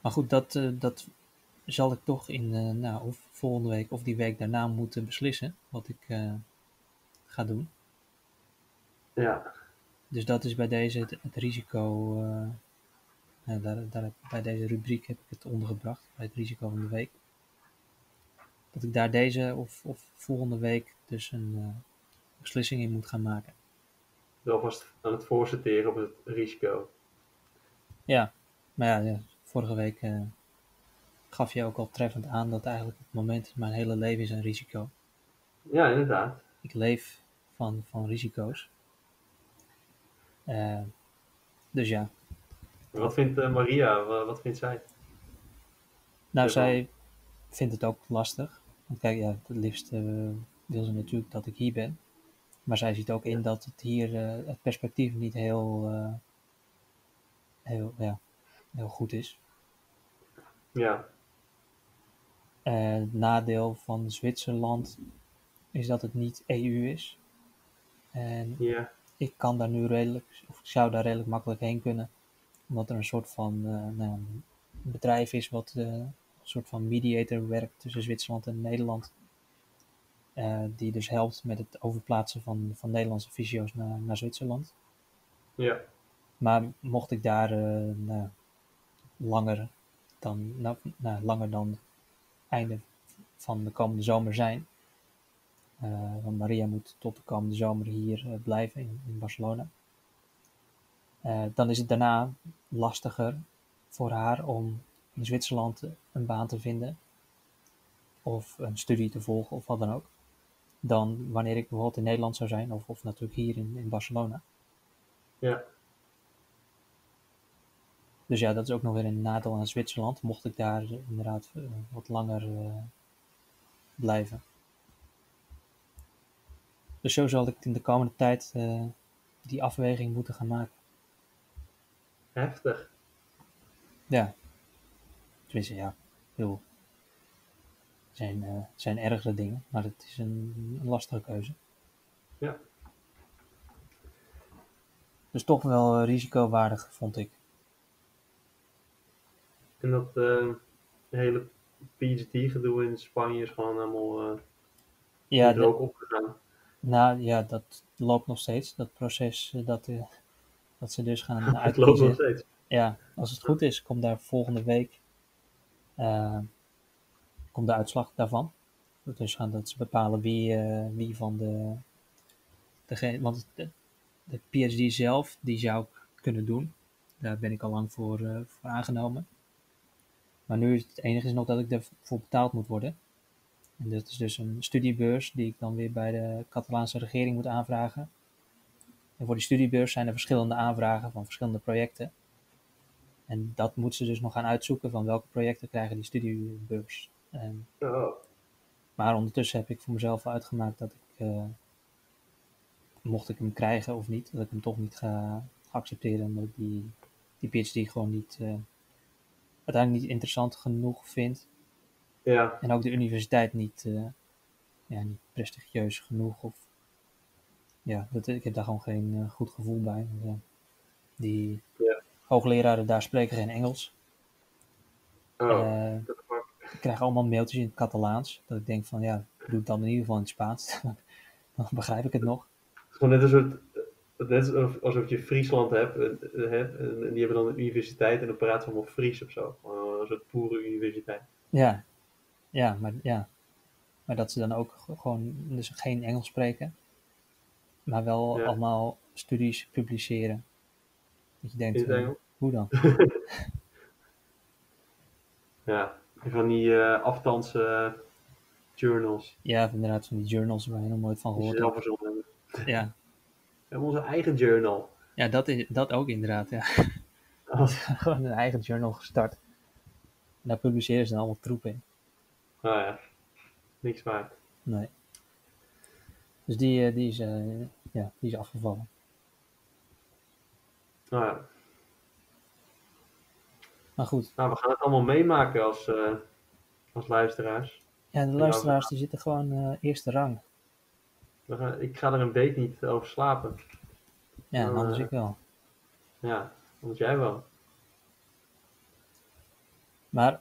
Maar goed, dat, dat zal ik toch in, eh, nou, of volgende week of die week daarna moeten beslissen. Wat ik eh, ga doen. Ja, Dus dat is bij deze het, het risico. eh, nou, daar, daar, bij deze rubriek heb ik het ondergebracht. Bij het risico van de week. Dat ik daar deze of, of volgende week dus een beslissing in moet gaan maken. dus alvast aan het voorsorteren op het risico. Ja, maar ja, ja, vorige week gaf je ook al treffend aan dat eigenlijk op het moment mijn hele leven is een risico. Ja, inderdaad. Ik leef van, van risico's. Eh, dus ja, Wat vindt eh, Maria, Wa- wat vindt zij? nou Ja, zij vindt het ook lastig. Want kijk, ja, het liefst eh, wil ze natuurlijk dat ik hier ben. Maar zij ziet ook in dat het hier het perspectief niet heel, heel, ja, heel goed is. Ja, het nadeel van Zwitserland is dat het niet EU is. En ja, ik kan daar nu redelijk, of ik zou daar redelijk makkelijk heen kunnen. Omdat er een soort van eh, nou, bedrijf is wat eh, een soort van mediator werkt tussen Zwitserland en Nederland. Eh, die dus helpt met het overplaatsen van, van Nederlandse fysio's naar, naar Zwitserland. ja, Maar mocht ik daar eh, nou, langer, dan, nou, nou, langer dan einde van de komende zomer zijn. eh, want Maria moet tot de komende zomer hier eh, blijven in, in Barcelona. Eh, dan is het daarna lastiger voor haar om in Zwitserland een baan te vinden. Of een studie te volgen of wat dan ook. Dan wanneer ik bijvoorbeeld in Nederland zou zijn of, of natuurlijk hier in, in Barcelona. ja, Dus ja, dat is ook nog weer een nadeel aan Zwitserland. Mocht ik daar inderdaad eh, wat langer eh, blijven. Dus zo zal ik in de komende tijd eh, die afweging moeten gaan maken. heftig. Ja. Tenminste, ja. Het zijn, het zijn ergere dingen, maar het is een, een lastige keuze. Ja. Dus toch wel risicowaardig, vond ik. En dat eh, hele PhD-gedoe in Spanje is gewoon helemaal uh, Ja, de- ook opgegaan. Nou ja, dat loopt nog steeds. Dat proces eh, dat, eh, dat ze dus gaan [laughs] Het loopt uitkiezen. nog steeds. Ja, als het goed is, komt daar volgende week eh, komt de uitslag daarvan. Dus gaan dat ze bepalen wie, eh, wie van de, degene, want de, de PhD zelf, die zou ik kunnen doen. Daar ben ik al lang voor, eh, voor aangenomen. Maar nu is het enige is nog dat ik ervoor betaald moet worden. En dat is dus een studiebeurs die ik dan weer bij de Catalaanse regering moet aanvragen. En voor die studiebeurs zijn er verschillende aanvragen van verschillende projecten. En dat moeten ze dus nog gaan uitzoeken van welke projecten krijgen die studiebeurs. En, maar ondertussen heb ik voor mezelf uitgemaakt dat ik, eh, mocht ik hem krijgen of niet, dat ik hem toch niet ga, ga accepteren. Omdat ik die, die PhD gewoon niet, eh, uiteindelijk niet interessant genoeg vind. ja, En ook de universiteit niet, eh, ja, niet prestigieus genoeg. Of, ja, dat, ik heb daar gewoon geen eh, goed gevoel bij. Ja, die Ja. hoogleraren daar spreken geen Engels. oh, Eh, ik krijg allemaal mailtjes in het Catalaans. Dat ik denk van ja, doe het dan in ieder geval in het Spaans. [laughs] dan begrijp ik het nog. Het is gewoon net een soort, eh, net alsof, alsof je Friesland hebt, eh, eh, hebt en, en die hebben dan een universiteit en dan praten ze allemaal Fries of zo. Een soort poere universiteit. Ja, ja, maar, ja. maar dat ze dan ook gewoon dus geen Engels spreken. Maar wel Ja. allemaal studies publiceren. Dat je denkt, eh, hoe dan? [laughs] Ja, van die afstands eh, journals Ja, inderdaad, van die journals waar je nog nooit van gehoord hebt. Ja, We hebben onze eigen journal. ja dat, is, dat ook inderdaad. Ja. [laughs] Als, Gewoon een eigen journal gestart. En daar publiceren ze dan allemaal troep in. nou ja, niks waard. Nee. Dus die, eh, die is, eh, ja, die is afgevallen. Nou ja, Maar goed, nou, we gaan het allemaal meemaken als, eh, als luisteraars. ja, de luisteraars die zitten gewoon eh, eerste rang. Ik ga er een week niet over slapen. Ja, Oh, anders eh. ik wel. Ja, anders jij wel. Maar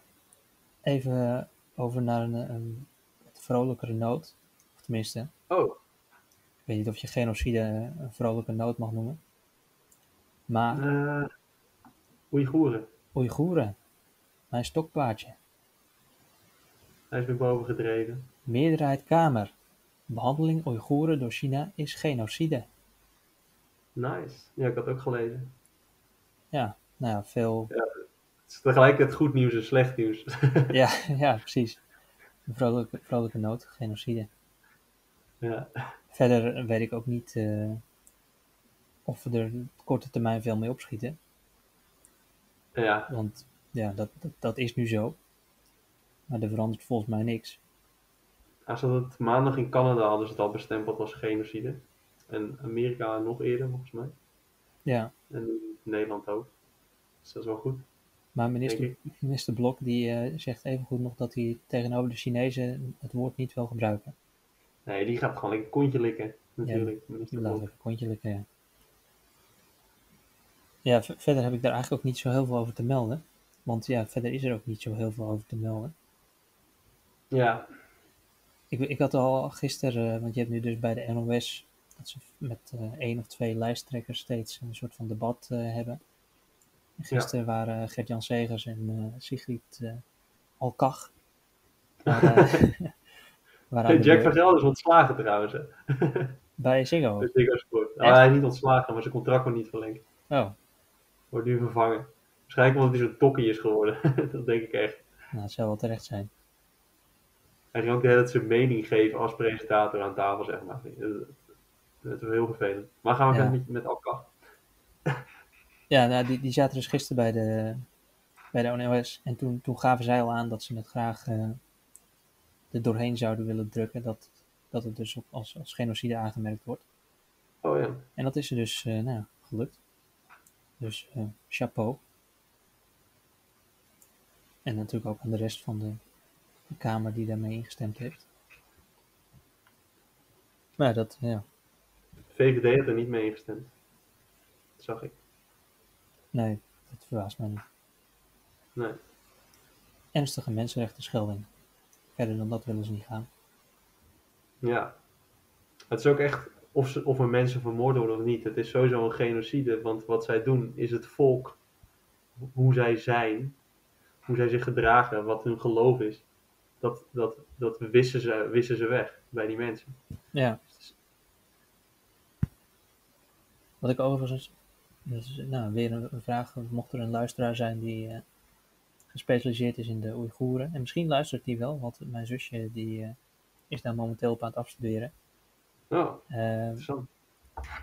even over naar een, een wat vrolijkere noot. Of tenminste, Oh, ik weet niet of je genocide een vrolijke noot mag noemen. Maar eh Oeigoeren. Oeigoeren, mijn stokpaardje. Hij is weer boven gedreven. Meerderheid Kamer. Behandeling Oeigoeren door China is genocide. Nice. Ja, ik had het ook gelezen. Ja, nou ja, veel. Het is tegelijkertijd goed nieuws en slecht nieuws. [laughs] Ja, ja precies. Een vrolijke, vrolijke noot, genocide. ja. Verder weet ik ook niet eh, of we er op korte termijn veel mee opschieten. ja, Want ja, dat, dat, dat is nu zo. Maar er verandert volgens mij niks. Als dat het maandag in Canada hadden ze het al bestempeld als genocide. En Amerika nog eerder, volgens mij. Ja, En Nederland ook. Dus dat is wel goed. maar minister, minister Blok die eh, zegt evengoed nog dat hij tegenover de Chinezen het woord niet wil gebruiken. Nee, die gaat gewoon lekker kontje likken. Natuurlijk. Die laat even een kontje likken, ja. Ja, verder heb ik daar eigenlijk ook niet zo heel veel over te melden. Want ja, verder is er ook niet zo heel veel over te melden. Ja, Ik, ik had al gisteren, eh, want je hebt nu dus bij de NOS dat ze met eh, één of twee lijsttrekkers steeds een soort van debat eh, hebben. En gisteren waren Gert-Jan Segers en Sigrid Alkach. [laughs] [laughs] Jack van Gelder is ontslagen trouwens. hè. [laughs] bij Ziggo. Ziggo Sport. Echt? Nou, hij is niet ontslagen, maar zijn contract wordt niet verlengd. Oh, Wordt nu vervangen. Waarschijnlijk omdat hij zo'n tokkie is geworden. dat denk ik echt. nou, het zou wel terecht zijn. Hij ging ook de hele tijd zijn mening geven als presentator aan tafel, zeg maar. Dat, is heel vervelend. Maar gaan we Ja. met, met elkaar. [laughs] Ja, nou, die, die zaten dus gisteren bij de, bij de NOS. En toen, toen gaven zij al aan dat ze het graag eh, er doorheen zouden willen drukken. Dat, dat het dus ook als, als genocide aangemerkt wordt. Oh ja. En dat is er dus eh, nou, ja, gelukt. Dus eh, chapeau. En natuurlijk ook aan de rest van de, de Kamer die daarmee ingestemd heeft. Maar dat, ja, VVD heeft er niet mee ingestemd. Dat zag ik. nee, dat verbaast mij niet. Nee. Ernstige mensenrechten schelding. Verder dan dat willen ze niet gaan. Ja. Het is ook echt of, ze, of er mensen vermoord worden of niet. Het is sowieso een genocide, want wat zij doen is het volk, hoe zij zijn, hoe zij zich gedragen, wat hun geloof is, dat, dat, dat wissen, ze, wissen ze weg bij die mensen. Ja. Wat ik overigens, dus, nou, weer een, een vraag, mocht er een luisteraar zijn die eh, gespecialiseerd is in de Oeigoeren, en misschien luistert die wel, want mijn zusje die eh, is daar momenteel op aan het afstuderen. Oh, Eh, interessant.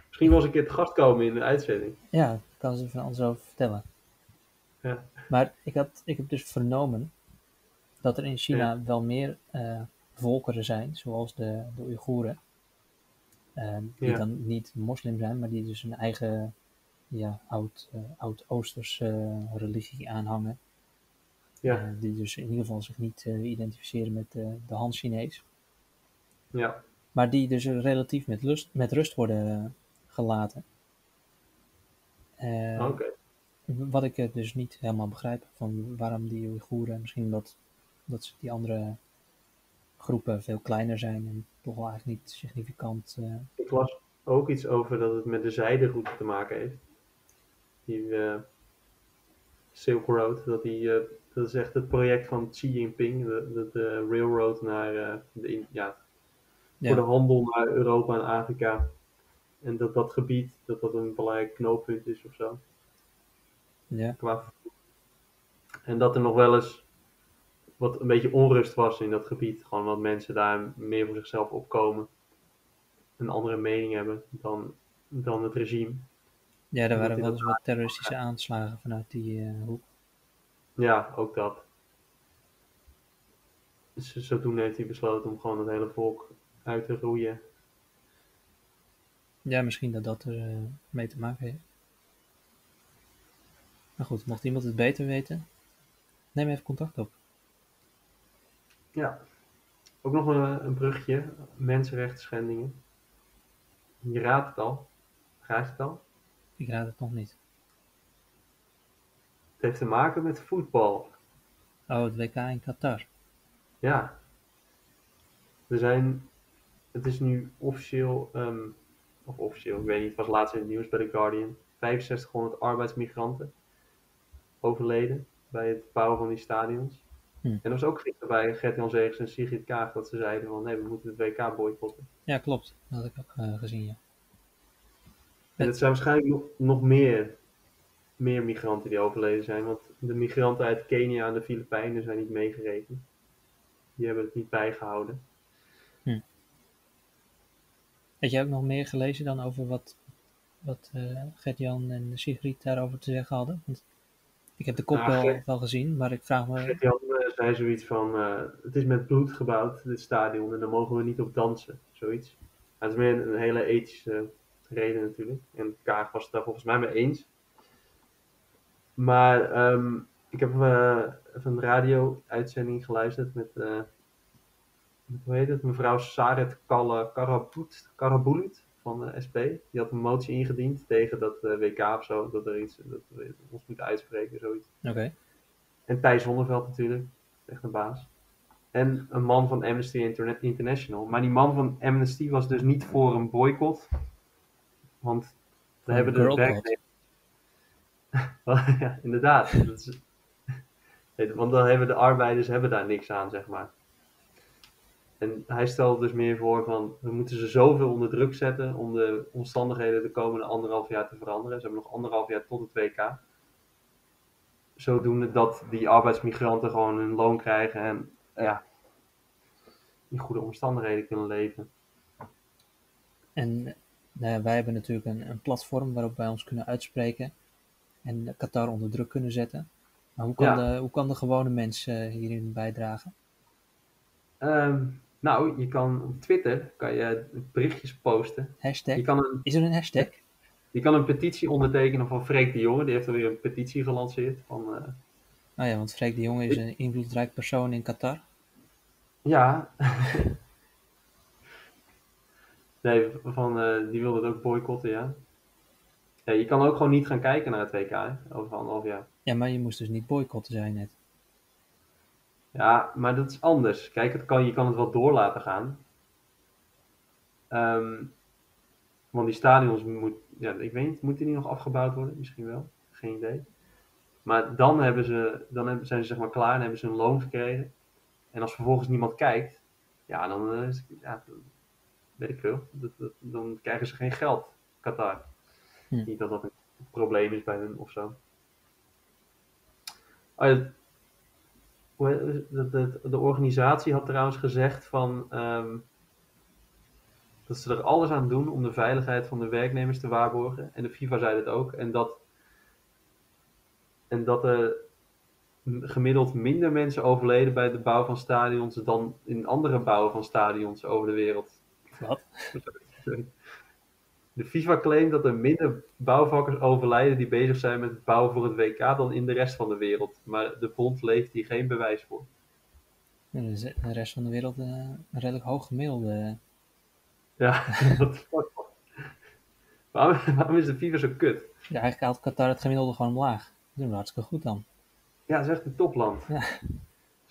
Misschien wel eens een keer te gast komen in de uitzending. ja, kan ze van alles over vertellen. Ja. Maar ik, had, ik heb dus vernomen dat er in China wel meer eh, volkeren zijn, zoals de, de Oeigoeren. eh, die Ja. dan niet moslim zijn, maar die dus een eigen ja, oud, eh, oud-Oosterse eh, religie aanhangen. Ja, die dus in ieder geval zich niet identificeren met de Han-Chinees. ja. Maar die dus relatief met, lust, met rust worden gelaten. Wat ik dus niet helemaal begrijp van waarom die Oeigoeren, misschien dat ze die andere groepen veel kleiner zijn en toch wel eigenlijk niet significant. eh, Ik las ook iets over dat het met de zijderoute te maken heeft. Die eh, Silk Road, dat, die, eh, dat is echt het project van Xi Jinping, de, de, de railroad naar de, in- ja, voor de ja, handel naar Europa en Afrika. En dat dat gebied, dat dat een belangrijk knooppunt is of zo. ja, Qua. En dat er nog wel eens wat een beetje onrust was in dat gebied. Gewoon wat mensen daar meer voor zichzelf opkomen. Een andere mening hebben dan, dan het regime. ja, er waren wel eens wat terroristische aanslagen vanuit die eh, hoek. Ja, ook dat. Dus zodoende heeft hij besloten om gewoon het hele volk uit te roeien. Ja, misschien dat dat er eh, mee te maken heeft. Maar goed, mocht iemand het beter weten, neem even contact op. Ja. Ook nog een, een brugje. Mensenrechten schendingen. Je raadt het al. Raad je het al? Ik raad het nog niet. Het heeft te maken met voetbal. Oh, het WK in Qatar. Ja. Er zijn, het is nu officieel, ehm, of officieel, ik weet niet, het was laatst in het nieuws bij The Guardian. 6500 arbeidsmigranten overleden bij het bouwen van die stadions. Hm. En er was ook gisteren bij Gert-Jan Zegers en Sigrid Kaag dat ze zeiden van nee, we moeten het WK boycotten. Ja, klopt. Dat had ik ook eh, gezien, ja. En het zijn waarschijnlijk nog, nog meer, meer migranten die overleden zijn, want de migranten uit Kenia en de Filipijnen zijn niet meegerekend. Die hebben het niet bijgehouden. Had jij ook nog meer gelezen dan over wat, wat eh, Gert-Jan en Sigrid daarover te zeggen hadden? Want ik heb de kop wel, wel gezien, maar ik vraag me... Gert-Jan eh, zei zoiets van, eh, het is met bloed gebouwd, dit stadion, en daar mogen we niet op dansen, zoiets. Het is meer een, hele ethische reden natuurlijk. En Kaag was het daar volgens mij mee eens. Maar ehm, ik heb eh, even een radio-uitzending geluisterd met, eh, met, hoe heet het, mevrouw Saret Kalle Karaboet, Karabulut van de SP. Die had een motie ingediend tegen dat eh, WK of zo, dat er iets, dat we ons moeten uitspreken, zoiets. Oké. En Thijs Zonneveld natuurlijk, echt een baas. En een man van Amnesty Interna- International. Maar die man van Amnesty was dus niet voor een boycott. Want we hebben de werknemers... [laughs] ja, inderdaad. Dat is... [laughs] Nee, Want dan hebben de arbeiders hebben daar niks aan, zeg maar. En hij stelde dus meer voor van, we moeten ze zoveel onder druk zetten om de omstandigheden de komende anderhalf jaar te veranderen. Ze hebben nog anderhalf jaar tot het WK zodoende dat die arbeidsmigranten gewoon hun loon krijgen en ja, in goede omstandigheden kunnen leven. En nou ja, wij hebben natuurlijk een, een platform waarop wij ons kunnen uitspreken en Qatar onder druk kunnen zetten. Maar hoe kan, Ja. de, hoe kan de gewone mens eh, hierin bijdragen? Ehm, nou, je kan op Twitter kan je berichtjes posten. Hashtag? Je kan een, Is er een hashtag? je kan een petitie ondertekenen van Freek de Jonge. Die heeft alweer een petitie gelanceerd. Van, eh, Nou ja, want Freek de Jonge is een invloedrijk persoon in Qatar. ja. [laughs] nee, van, eh, die wilde het ook boycotten, ja. ja. Je kan ook gewoon niet gaan kijken naar het WK hè, over anderhalf jaar. Ja, maar je moest dus niet boycotten, zei je net. Ja, maar dat is anders. Kijk, het kan, je kan het wel door laten gaan. Ehm, want die stadions moet, ja, ik weet niet, moeten die nog afgebouwd worden? Misschien wel, geen idee. Maar dan, hebben ze, dan hebben, zijn ze zeg maar klaar en hebben ze hun loon gekregen. En als vervolgens niemand kijkt, ja, dan eh, is, ja, weet ik veel. Dat, dat- dan krijgen ze geen geld, Qatar. Hm. Niet dat dat een probleem is bij hun of zo. Oh ja, de, de, de organisatie had trouwens gezegd van, ehm, dat ze er alles aan doen om de veiligheid van de werknemers te waarborgen. En de FIFA zei het ook. En dat, en dat er gemiddeld minder mensen overleden bij de bouw van stadions dan in andere bouwen van stadions over de wereld. Wat? [laughs] De FIFA claimt dat er minder bouwvakkers overlijden die bezig zijn met het bouwen voor het WK dan in de rest van de wereld. Maar de bond levert hier geen bewijs voor. De rest van de wereld eh, een redelijk hoog gemiddelde. Ja, [laughs] fuck. man. Waarom, waarom is de FIFA zo kut? Ja, eigenlijk haalt Qatar het gemiddelde gewoon omlaag. Dat doen we hartstikke goed dan. Ja, het is echt een topland. Ja.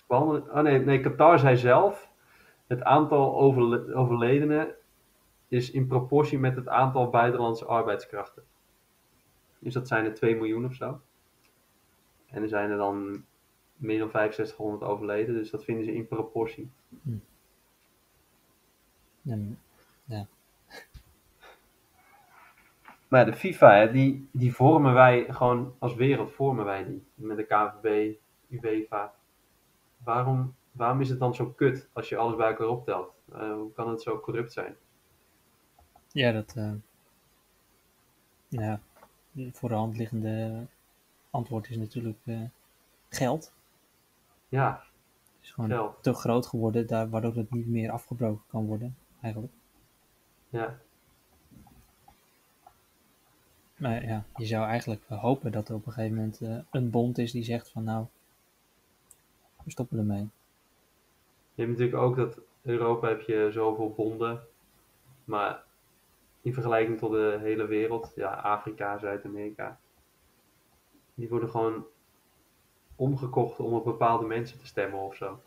Behandelen- Oh nee, nee, Qatar zei zelf, het aantal overle- overledenen is in proportie met het aantal buitenlandse arbeidskrachten. Dus dat zijn er 2 miljoen of zo. En er zijn er dan meer dan 6500 overleden, dus dat vinden ze in proportie. [laughs] Maar ja, de FIFA, hè, die, die vormen wij gewoon als wereld, vormen wij die. Met de KVB, UEFA. Waarom, waarom is het dan zo kut als je alles bij elkaar optelt? Eh, hoe kan het zo corrupt zijn? Ja, dat. eh, ja, voor de hand liggende antwoord is natuurlijk eh, geld. Ja, Het is gewoon geld. te groot geworden, daar, waardoor het niet meer afgebroken kan worden, eigenlijk. Ja. Maar ja, je zou eigenlijk hopen dat er op een gegeven moment eh, een bond is die zegt van nou, we stoppen ermee. Je hebt natuurlijk ook dat in Europa heb je zoveel bonden, maar in vergelijking tot de hele wereld, ja, Afrika, Zuid-Amerika, die worden gewoon omgekocht om op bepaalde mensen te stemmen of zo.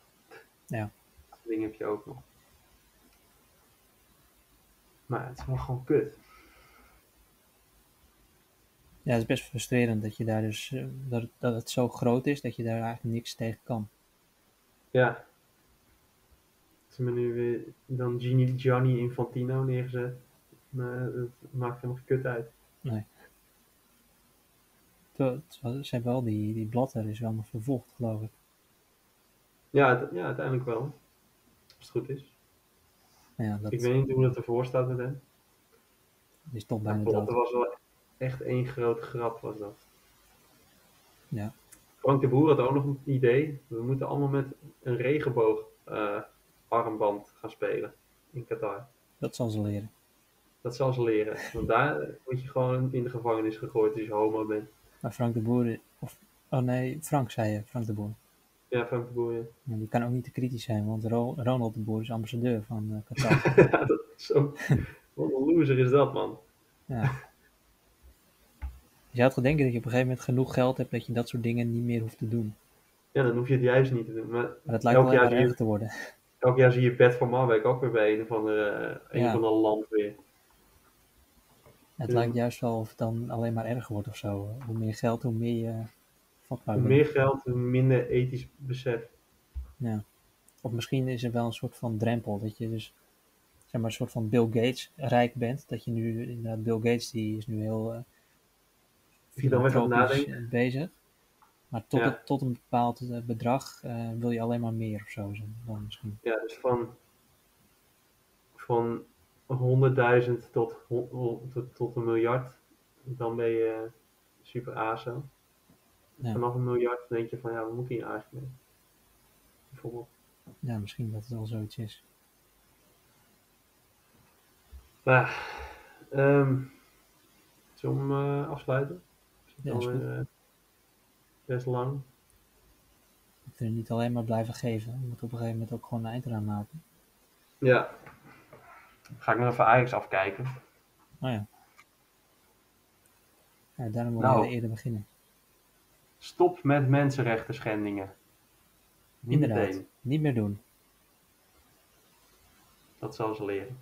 Ja. Dat ding heb je ook nog. Maar het is wel gewoon kut. Ja, het is best frustrerend dat je daar dus, eh, dat, dat het zo groot is dat je daar eigenlijk niks tegen kan. Ja. Ze hebben nu weer dan Gianni, Gianni Infantino neergezet. Maar het maakt helemaal kut uit. Terwijl Ze hebben wel die, die is wel nog vervolgd, geloof ik. Ja, ja, uiteindelijk wel. Als het goed is. Ja, dat Ik weet niet hoe dat ervoor staat met hem. is toch Maar bijna dat dood. was wel echt één grote grap was dat. Ja. Frank de Boer had ook nog een idee. We moeten allemaal met een regenboog eh, armband gaan spelen in Qatar. Dat zal ze leren. Dat zal ze leren. Want daar word je gewoon in de gevangenis gegooid als je homo bent. Maar Frank de Boer, of, oh nee, Frank zei je, Frank de Boer. Ja, Frank de Boer. Ja. Die kan ook niet te kritisch zijn, want Ro- Ronald de Boer is ambassadeur van eh, Qatar. [laughs] ja, dat is zo. Wat een loser is dat, man. ja. Je zou het denken dat je op een gegeven moment genoeg geld hebt dat je dat soort dingen niet meer hoeft te doen. Ja, dan hoef je het juist niet te doen. Maar Maar dat lijkt Elk wel jaar je- te worden. elk jaar zie je Bert van Marwijk ook weer bij een of andere, eh, een Ja. of ander land weer. Het lijkt juist wel of het dan alleen maar erger wordt of zo. Hoe meer geld, hoe meer je vatbaar Hoe meer geld, hoe minder ethisch besef. Ja. Of misschien is er wel een soort van drempel, dat je dus zeg maar een soort van Bill Gates rijk bent. Dat je nu, inderdaad, Bill Gates die is nu heel eh, bezig. Maar tot, Ja. het- tot een bepaald eh, bedrag wil je alleen maar meer of zo. zijn Dan misschien. Ja, dus van, van 100.000 tot, tot, tot een miljard, dan ben je super ASO. Ja. Vanaf een miljard denk je van ja, we moeten hier eigenlijk mee. Bijvoorbeeld. Ja, misschien dat het wel zoiets is. Maar, ehm zullen we hem eh, afsluiten? Ja, is alweer, eh, best lang. We kunnen niet alleen maar blijven geven. We moeten op een gegeven moment ook gewoon een eind eraan maken. Ja. Ga ik nog even Ajax afkijken. Oh ja. ja daarom wil Nou. je eerder beginnen. Stop met mensenrechten schendingen. Niet Inderdaad. meteen. Niet meer doen. Dat zal ze leren.